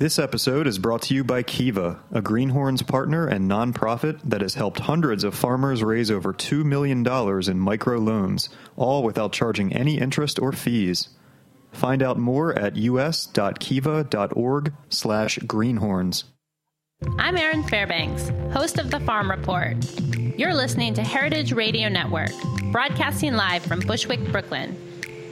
This episode is brought to you by Kiva, a Greenhorns partner and nonprofit that has helped hundreds of farmers raise over $2 million in microloans, all without charging any interest or fees. Find out more at us.kiva.org slash greenhorns. I'm Erin Fairbanks, host of The Farm Report. You're listening to Heritage Radio Network, broadcasting live from Bushwick, Brooklyn.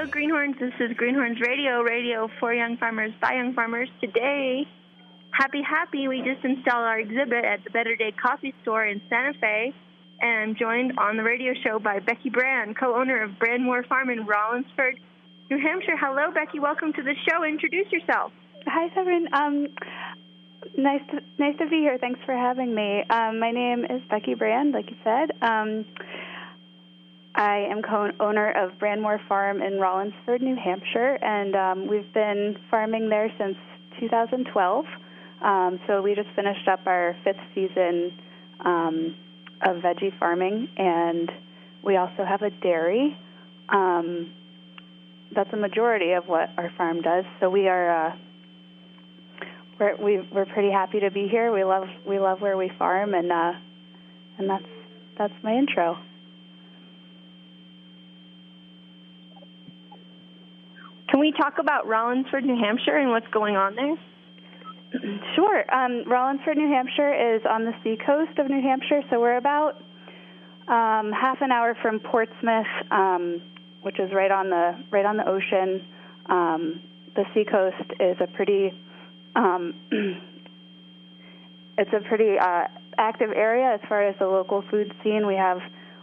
Hello, Greenhorns. This is Greenhorns Radio, radio for young farmers by young farmers. Today, happy, happy, we just installed our exhibit at the Better Day Coffee Store in Santa Fe. And I'm joined on the radio show by Becky Brand, co owner of Brandmoore Farm in Rollinsford, New Hampshire. Hello, Becky. Welcome to the show. Introduce yourself. Hi, Severine. Um, nice to nice to be here. Thanks for having me. Um, my name is Becky Brand, like you said. Um, I am co-owner of Brandmoore Farm in Rollinsford, New Hampshire, and um, we've been farming there since 2012. Um, so we just finished up our fifth season um, of veggie farming, and we also have a dairy. Um, that's a majority of what our farm does. So we are uh, we're we, we're pretty happy to be here. We love we love where we farm, and uh, and that's that's my intro. Can we talk about Rollinsford, New Hampshire, and what's going on there? Sure. Um, Rollinsford, New Hampshire is on the seacoast of New Hampshire, so we're about um, half an hour from Portsmouth, um, which is right on the right on the ocean. Um, the seacoast is a pretty um, it's a pretty uh, active area as far as the local food scene. We have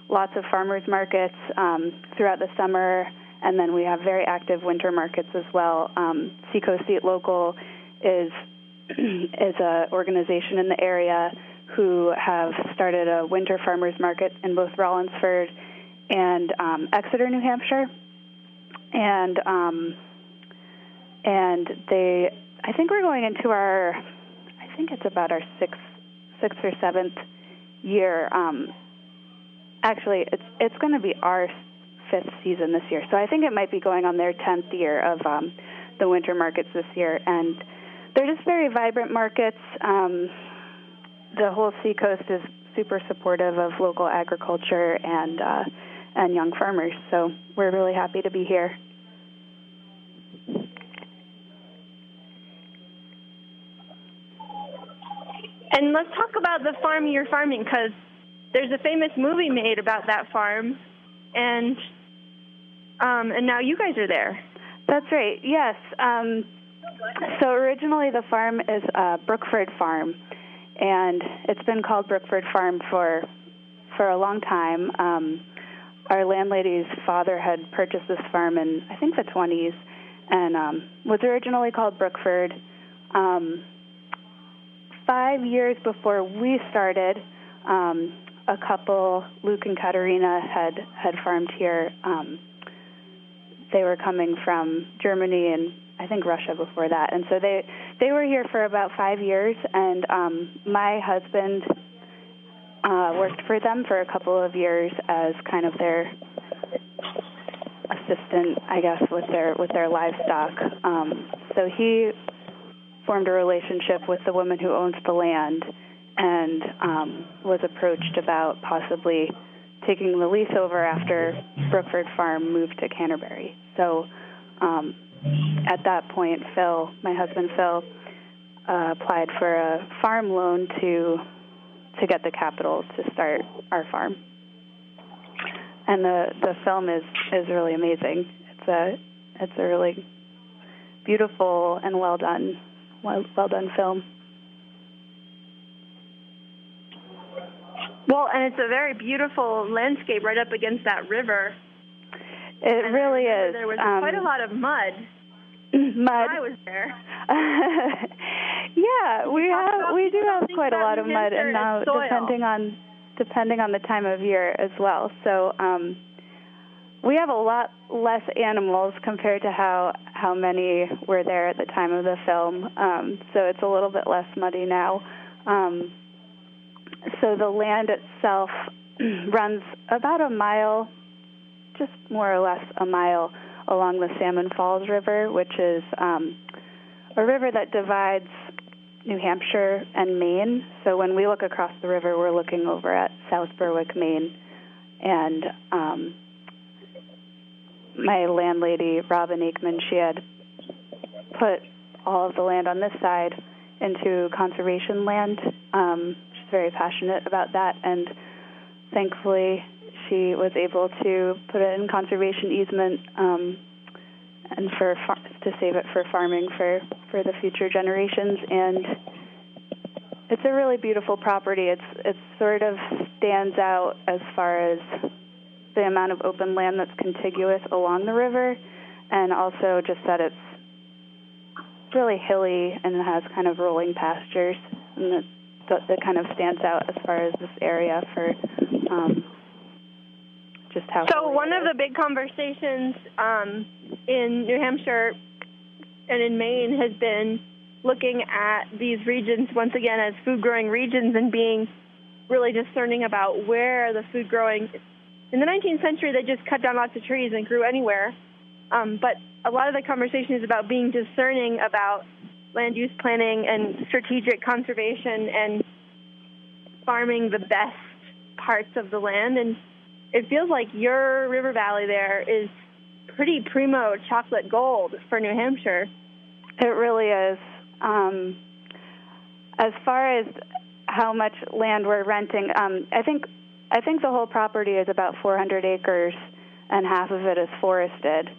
lots of farmers markets um, throughout the summer, and then we have very active winter markets as well. Um, Seacoast Eat Local is is a organization in the area who have started a winter farmers market in both Rollinsford and um, Exeter, New Hampshire, and um, and they I think we're going into our I think it's about our sixth sixth or seventh year. Um, actually, it's it's going to be our fifth season this year, so I think it might be going on their tenth year of um, the winter markets this year, and they're just very vibrant markets. Um, the whole seacoast is super supportive of local agriculture and uh, and young farmers, so we're really happy to be here. And let's talk about the farm you're farming because there's a famous movie made about that farm, and um, and now you guys are there. That's right. Yes. Um, so originally the farm is uh, Brookford Farm, and it's been called Brookford Farm for for a long time. Um, our landlady's father had purchased this farm in I think the 20s, and um, was originally called Brookford. Um, five years before we started, um, a couple, Luke and Katerina, had had farmed here. Um, they were coming from Germany and I think Russia before that, and so they they were here for about five years. And um, my husband uh, worked for them for a couple of years as kind of their assistant, I guess, with their with their livestock. Um, so he formed a relationship with the woman who owns the land and um, was approached about possibly taking the lease over after Brookford Farm moved to Canterbury. So um, at that point, Phil, my husband Phil, uh, applied for a farm loan to to get the capital to start our farm. And the the film is is really amazing. It's a it's a really beautiful and well done well, well done film. Well, and it's a very beautiful landscape right up against that river. It And really is. There was um, quite a lot of mud. mud. I was there. Yeah, we have we do have quite a lot of mud, and now depending on depending on the time of year as well. So um, we have a lot less animals compared to how how many were there at the time of the film. Um, so it's a little bit less muddy now. Um, so the land itself runs about a mile, just more or less a mile along the Salmon Falls River, which is um, a river that divides New Hampshire and Maine. So when we look across the river, we're looking over at South Berwick, Maine, and um, my landlady, Robin Aikman, she had put all of the land on this side into conservation land. Um, she's very passionate about that, and thankfully, she was able to put it in conservation easement um, and for far- to save it for farming for for the future generations. And it's a really beautiful property. It's it sort of stands out as far as the amount of open land that's contiguous along the river, and also just that it's really hilly and it has kind of rolling pastures, and that, that kind of stands out as far as this area for um, just how. So one of the big conversations um, in New Hampshire and in Maine has been looking at these regions once again as food growing regions and being really discerning about where the food growing in the 19th century, they just cut down lots of trees and grew anywhere. Um, but a lot of the conversation is about being discerning about land use planning and strategic conservation and farming the best parts of the land. And it feels like your river valley there is pretty primo chocolate gold for New Hampshire. It really is. Um, as far as how much land we're renting, um, I think I think the whole property is about 400 acres, and half of it is forested.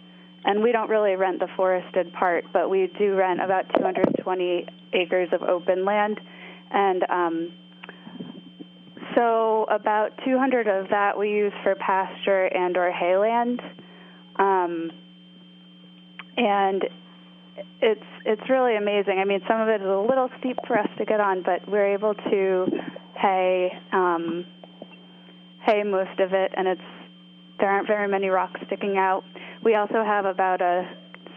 And we don't really rent the forested part, but we do rent about 220 acres of open land. And um, so about 200 of that we use for pasture and or hayland. Um, and it's it's really amazing. I mean, some of it is a little steep for us to get on, but we're able to hay um, hay most of it, and it's there aren't very many rocks sticking out. We also have about a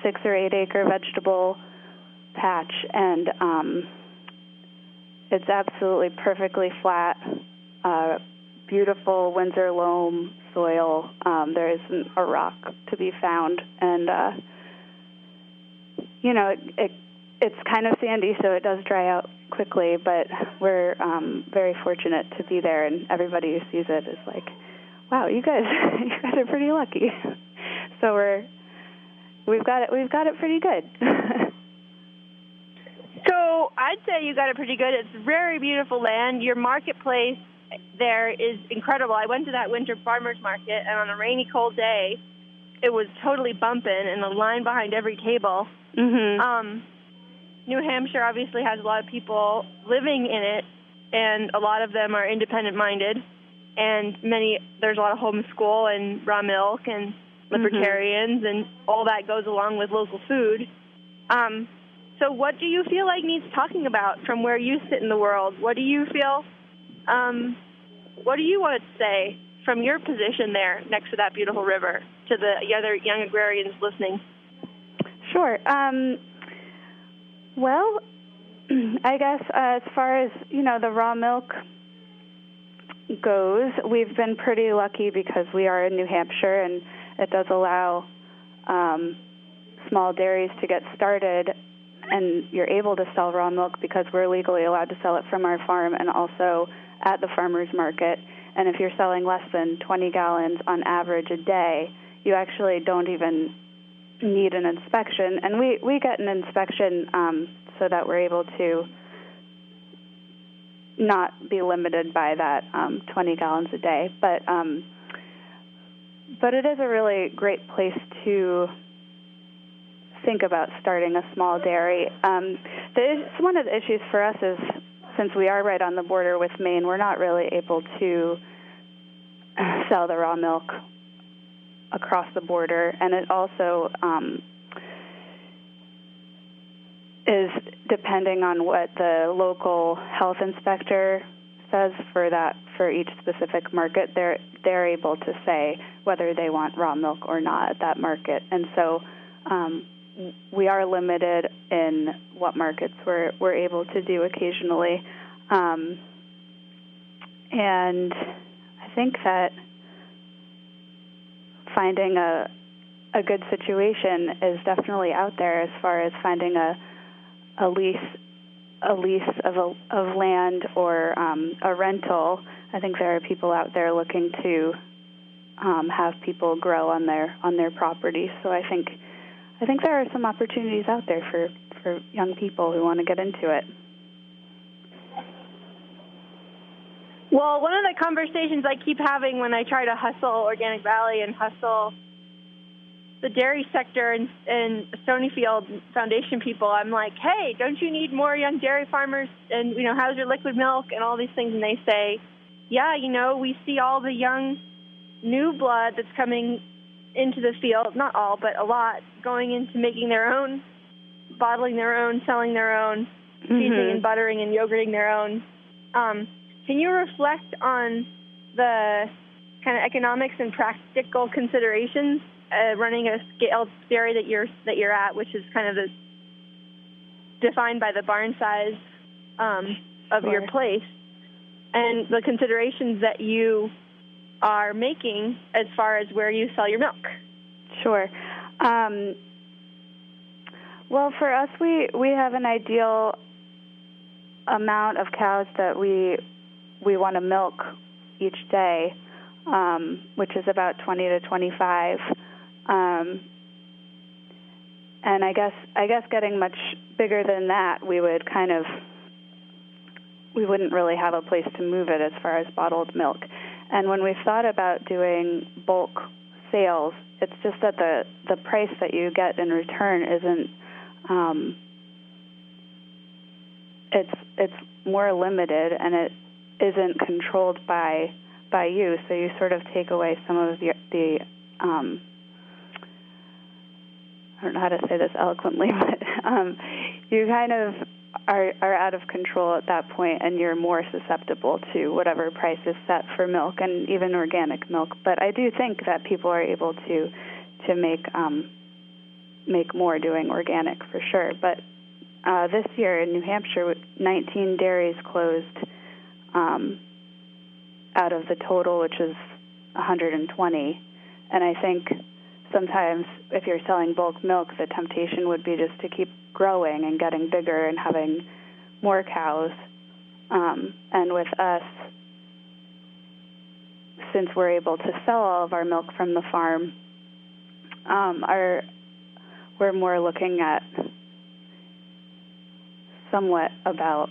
six or eight acre vegetable patch, and um, it's absolutely perfectly flat, uh, beautiful Windsor loam soil. Um, there isn't a rock to be found, and uh, you know it, it it's kind of sandy, so it does dry out quickly, but we're um, very fortunate to be there, and everybody who sees it is like, "Wow, you guys, you guys are pretty lucky." so we're we've got it we've got it pretty good. so I'd say you got it pretty good. It's very beautiful land. Your marketplace there is incredible. I went to that winter farmers market, and on a rainy, cold day, it was totally bumping, and the line behind every table. Mm-hmm. Um, New Hampshire obviously has a lot of people living in it, and a lot of them are independent minded, and many there's a lot of homeschool and raw milk and libertarians, mm-hmm. and all that goes along with local food. Um, so, what do you feel like needs talking about from where you sit in the world? What do you feel? Um, what do you want to say from your position there next to that beautiful river to the other young agrarians listening? Sure. Um, well, I guess uh, as far as you know, the raw milk goes, we've been pretty lucky because we are in New Hampshire, and it does allow um, small dairies to get started, and you're able to sell raw milk because we're legally allowed to sell it from our farm and also at the farmers market. And if you're selling less than 20 gallons on average a day, you actually don't even need an inspection, and we we get an inspection um, so that we're able to not be limited by that um, 20 gallons a day. But um, but it is a really great place to think about starting a small dairy. Um, the, one of the issues for us is since we are right on the border with Maine, we're not really able to sell the raw milk across the border, and it also um, is depending on what the local health inspector says for that for each specific market. They're they're able to say whether they want raw milk or not at that market, and so. Um, we are limited in what markets we're we're able to do occasionally, um, and I think that finding a a good situation is definitely out there as far as finding a a lease a lease of a, of land or um, a rental. I think there are people out there looking to um, have people grow on their on their property. So I think I think there are some opportunities out there for for young people who want to get into it. Well, one of the conversations I keep having when I try to hustle Organic Valley and hustle the dairy sector and, and Stonyfield Foundation people, I'm like, hey, don't you need more young dairy farmers? And, you know, how's your liquid milk and all these things? And they say, yeah, you know, we see all the young new blood that's coming into the field, not all, but a lot, going into making their own, bottling their own, selling their own, mm-hmm. cheesing and buttering and yogurting their own. Um, can you reflect on the kind of economics and practical considerations uh, running a scaled dairy that you're that you're at, which is kind of the, defined by the barn size um, of sure. your place, and the considerations that you are making as far as where you sell your milk. Sure. Um, well, for us, we we have an ideal amount of cows that we we want to milk each day, um, which is about 20 to 25. Um, and I guess I guess getting much bigger than that, we would kind of we wouldn't really have a place to move it as far as bottled milk. And when we've thought about doing bulk sales, it's just that the the price that you get in return isn't um, it's it's more limited and it isn't controlled by by you. So you sort of take away some of the the um, I don't know how to say this eloquently, but um, you kind of are, are out of control at that point, and you're more susceptible to whatever price is set for milk and even organic milk. But I do think that people are able to to make um, make more doing organic for sure. But uh, this year in New Hampshire, 19 dairies closed um, out of the total, which is 120. And I think sometimes if you're selling bulk milk, the temptation would be just to keep growing and getting bigger and having more cows. Um, and with us, since we're able to sell all of our milk from the farm, um, our, we're more looking at somewhat about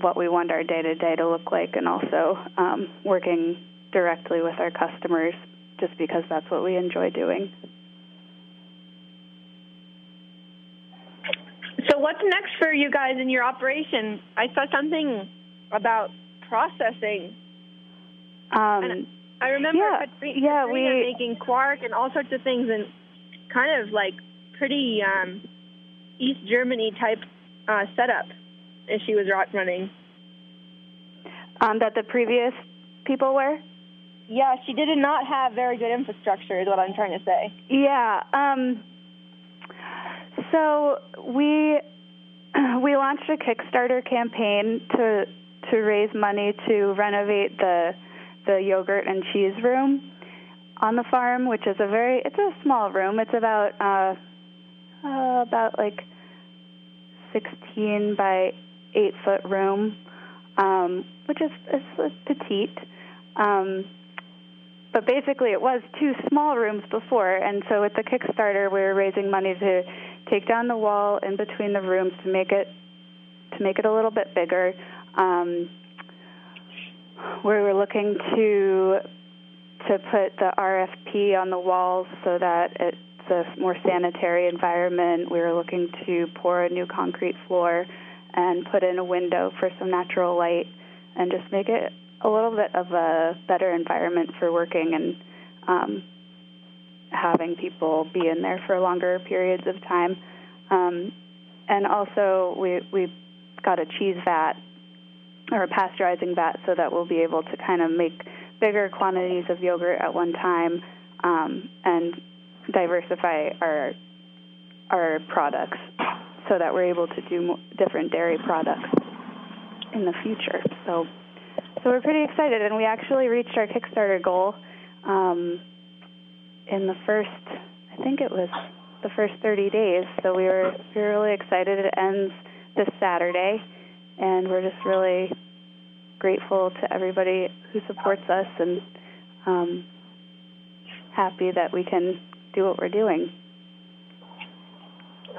what we want our day to day to look like and also um, working directly with our customers just because that's what we enjoy doing. So, what's next for you guys in your operation? I saw something about processing. Um, and I remember yeah, Katrina, yeah, we, making quark and all sorts of things, and kind of like pretty um, East Germany type uh, setup as she was running. Um, that the previous people were. Yeah, she did not have very good infrastructure, is what I'm trying to say. Yeah. Um, so we we launched a Kickstarter campaign to to raise money to renovate the the yogurt and cheese room on the farm, which is a very it's a small room. It's about uh, uh about like 16 by 8 foot room, um, which is, petite. Um, but basically, it was two small rooms before, and so with the Kickstarter, we were raising money to take down the wall in between the rooms to make it to make it a little bit bigger. Um, we were looking to to put the RFP on the walls so that it's a more sanitary environment. We were looking to pour a new concrete floor and put in a window for some natural light and just make it a little bit of a better environment for working and um, having people be in there for longer periods of time. Um, and also we we got a cheese vat or a pasteurizing vat so that we'll be able to kind of make bigger quantities of yogurt at one time um, and diversify our our products so that we're able to do different dairy products in the future. So so we're pretty excited, and we actually reached our Kickstarter goal um, in the first, I think it was the first 30 days. So we were we were really excited. It ends this Saturday, and we're just really grateful to everybody who supports us and um, happy that we can do what we're doing.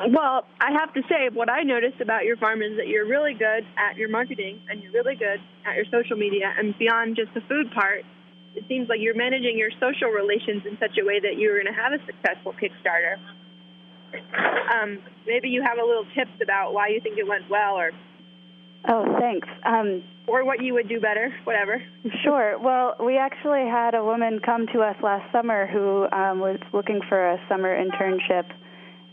Well, I have to say, what I noticed about your farm is that you're really good at your marketing and you're really good at your social media. And beyond just the food part, it seems like you're managing your social relations in such a way that you're going to have a successful Kickstarter. Um, maybe you have a little tips about why you think it went well, or oh, thanks, um, or what you would do better, whatever. sure. Well, we actually had a woman come to us last summer who um, was looking for a summer internship,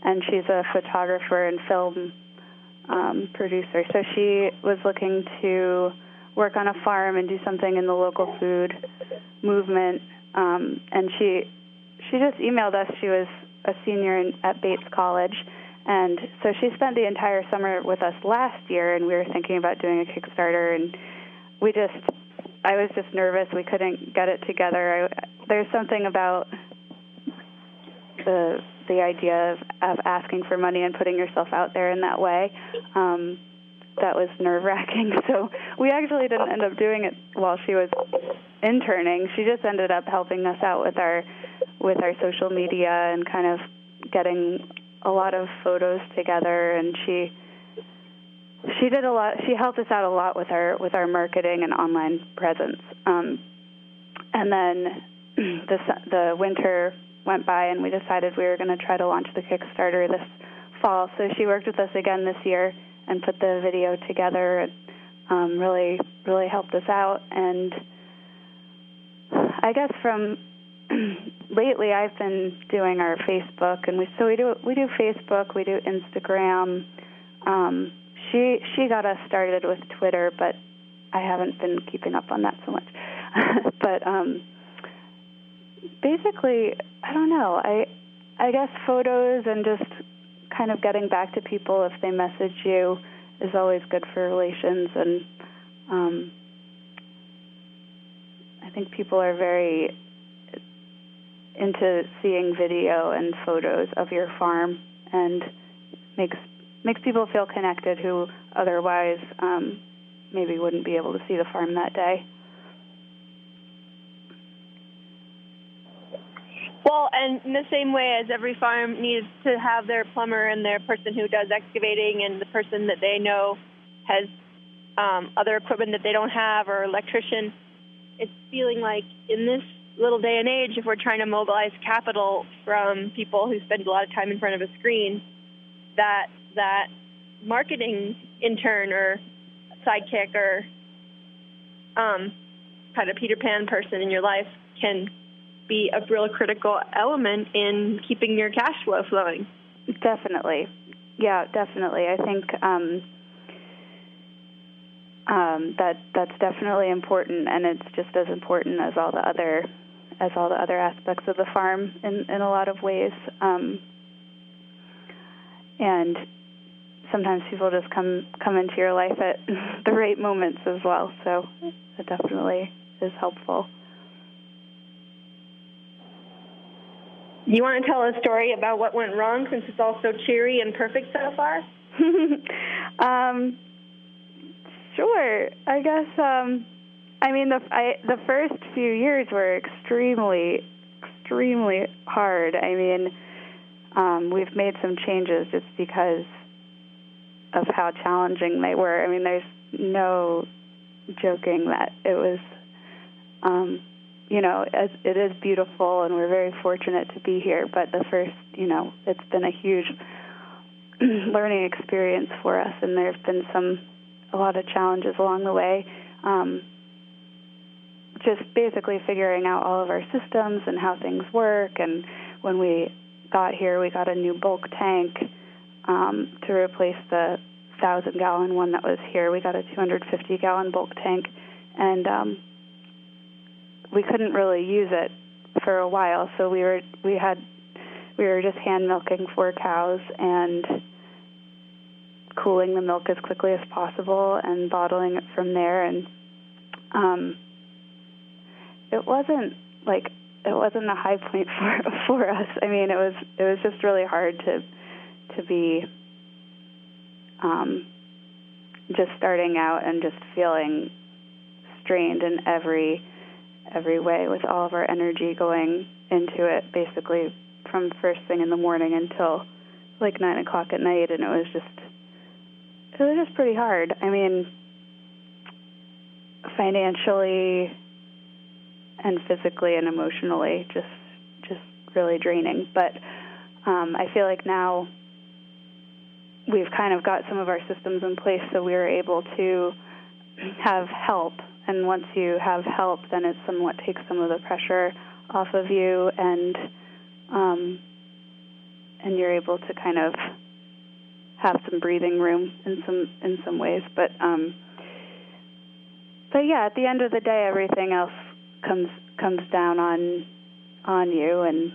and she's a photographer and film um, producer. So she was looking to work on a farm and do something in the local food movement. Um, and she she just emailed us. She was a senior in, at Bates College, and so she spent the entire summer with us last year. And we were thinking about doing a Kickstarter, and we just I was just nervous. We couldn't get it together. I, there's something about the the idea of, of asking for money and putting yourself out there in that way. Um, that was nerve wracking. So we actually didn't end up doing it while she was interning. She just ended up helping us out with our with our social media and kind of getting a lot of photos together and she she did a lot she helped us out a lot with our with our marketing and online presence um, and then the the winter went by and we decided we were going to try to launch the kickstarter this fall so she worked with us again this year and put the video together um, really really helped us out and I guess from lately I've been doing our Facebook and we so we do we do Facebook, we do Instagram. Um, she she got us started with Twitter, but I haven't been keeping up on that so much. but um, basically, I don't know. I I guess photos and just kind of getting back to people if they message you is always good for relations and um, I think people are very into seeing video and photos of your farm and makes makes people feel connected who otherwise um, maybe wouldn't be able to see the farm that day. Well, and in the same way as every farm needs to have their plumber and their person who does excavating and the person that they know has um, other equipment that they don't have or electrician, it's feeling like in this little day and age, if we're trying to mobilize capital from people who spend a lot of time in front of a screen, that that marketing intern or sidekick or um, kind of Peter Pan person in your life can be a real critical element in keeping your cash flow flowing. Definitely, yeah, definitely. I think um, um, that that's definitely important, and it's just as important as all the other as all the other aspects of the farm in in a lot of ways. Um, and sometimes people just come come into your life at the right moments as well. So it definitely is helpful. You want to tell a story about what went wrong since it's all so cheery and perfect so far? um, sure. I guess. Um, I mean, the I, the first few years were extremely, extremely hard. I mean, um, we've made some changes just because of how challenging they were. I mean, there's no joking that it was. Um, you know, it is beautiful, and we're very fortunate to be here. But the first, you know, it's been a huge learning experience for us, and there's been some a lot of challenges along the way. Um, just basically figuring out all of our systems and how things work. And when we got here, we got a new bulk tank, um, to replace the thousand gallon one that was here. We got a 250 gallon bulk tank, and um, we couldn't really use it for a while. So we were we had we were just hand milking four cows and cooling the milk as quickly as possible and bottling it from there. And um, it wasn't like it wasn't a high point for for us. I mean, it was it was just really hard to to be um, just starting out and just feeling strained in every every way with all of our energy going into it basically from first thing in the morning until like nine o'clock at night and it was just it was just pretty hard. I mean financially and physically and emotionally just just really draining. But um i feel like now we've kind of got some of our systems in place so we are able to have help and once you have help then it somewhat takes some of the pressure off of you and um and you're able to kind of have some breathing room in some in some ways. But um but yeah at the end of the day everything else comes comes down on on you and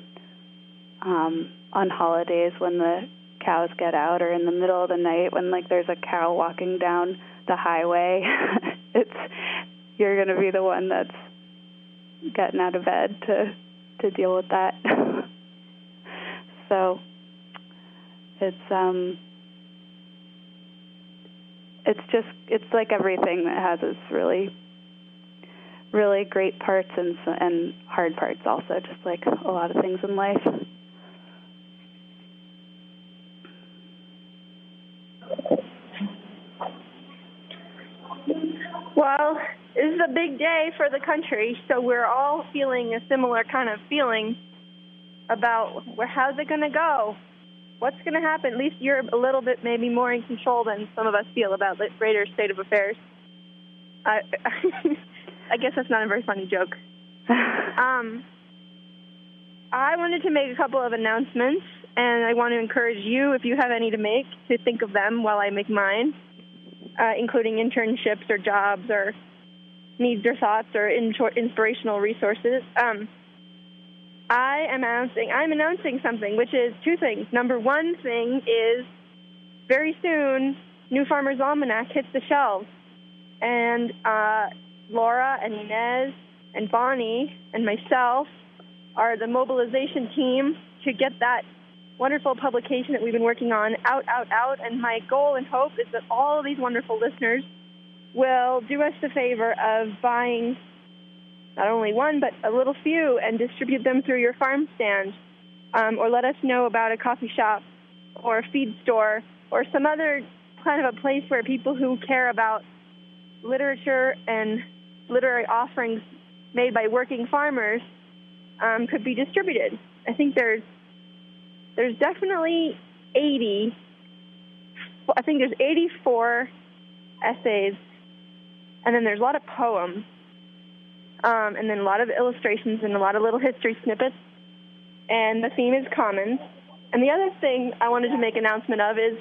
um on holidays when the cows get out or in the middle of the night when like there's a cow walking down the highway. It's you're going to be the one that's getting out of bed to to deal with that. So it's um it's just it's like everything that has its really really great parts and and hard parts also just like a lot of things in life Well, this is a big day for the country, so we're all feeling a similar kind of feeling about where how's it going to go? What's going to happen? At least you're a little bit maybe more in control than some of us feel about the greater state of affairs. I I guess that's not a very funny joke. um, I wanted to make a couple of announcements, and I want to encourage you, if you have any to make, to think of them while I make mine, uh, including internships or jobs or needs or thoughts or inspirational resources. Um, I am announcing I'm announcing something, which is two things. Number one thing is very soon, New Farmer's Almanac hits the shelves, and uh, Laura and Inez and Bonnie and myself are the mobilization team to get that wonderful publication that we've been working on out, out, out. And my goal and hope is that all of these wonderful listeners will do us the favor of buying not only one, but a little few and distribute them through your farm stand. Um, or let us know about a coffee shop or a feed store or some other kind of a place where people who care about literature and literary offerings made by working farmers um, could be distributed. I think there's there's definitely 80. I think there's 84 essays, and then there's a lot of poems, um, and then a lot of illustrations and a lot of little history snippets. And the theme is commons. And the other thing I wanted to make announcement of is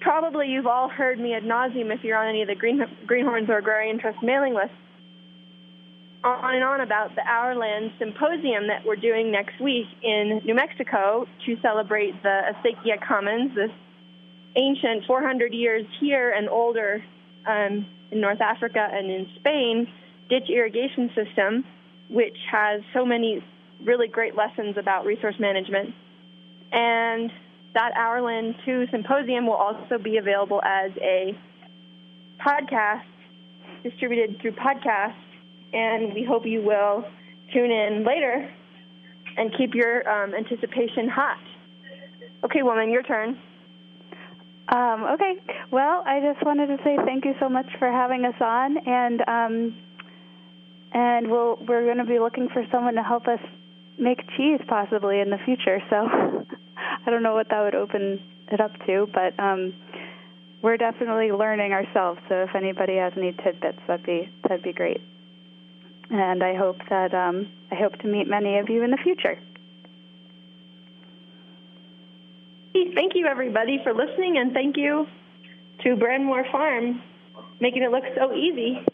probably you've all heard me ad nauseum if you're on any of the Green, Greenhorns or Agrarian Trust mailing lists on and on about the Our Land Symposium that we're doing next week in New Mexico to celebrate the Acequia Commons, this ancient 400 years here and older um, in North Africa and in Spain ditch irrigation system, which has so many really great lessons about resource management. And that Our Land 2 symposium will also be available as a podcast distributed through podcast and we hope you will tune in later and keep your um, anticipation hot. Okay, woman, your turn. Um, okay. Well, I just wanted to say thank you so much for having us on, and um, and we'll we're going to be looking for someone to help us make cheese possibly in the future. So I don't know what that would open it up to, but um, we're definitely learning ourselves. So if anybody has any tidbits, that'd be that'd be great and I hope that um, I hope to meet many of you in the future. Thank you, everybody, for listening, and thank you to Brandmoore Farm, making it look so easy.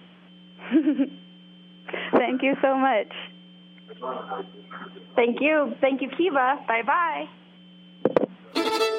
thank you so much. Thank you. Thank you, Kiva. Bye bye.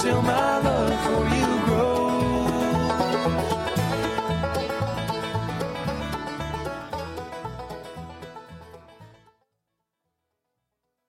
Till my love for you grows.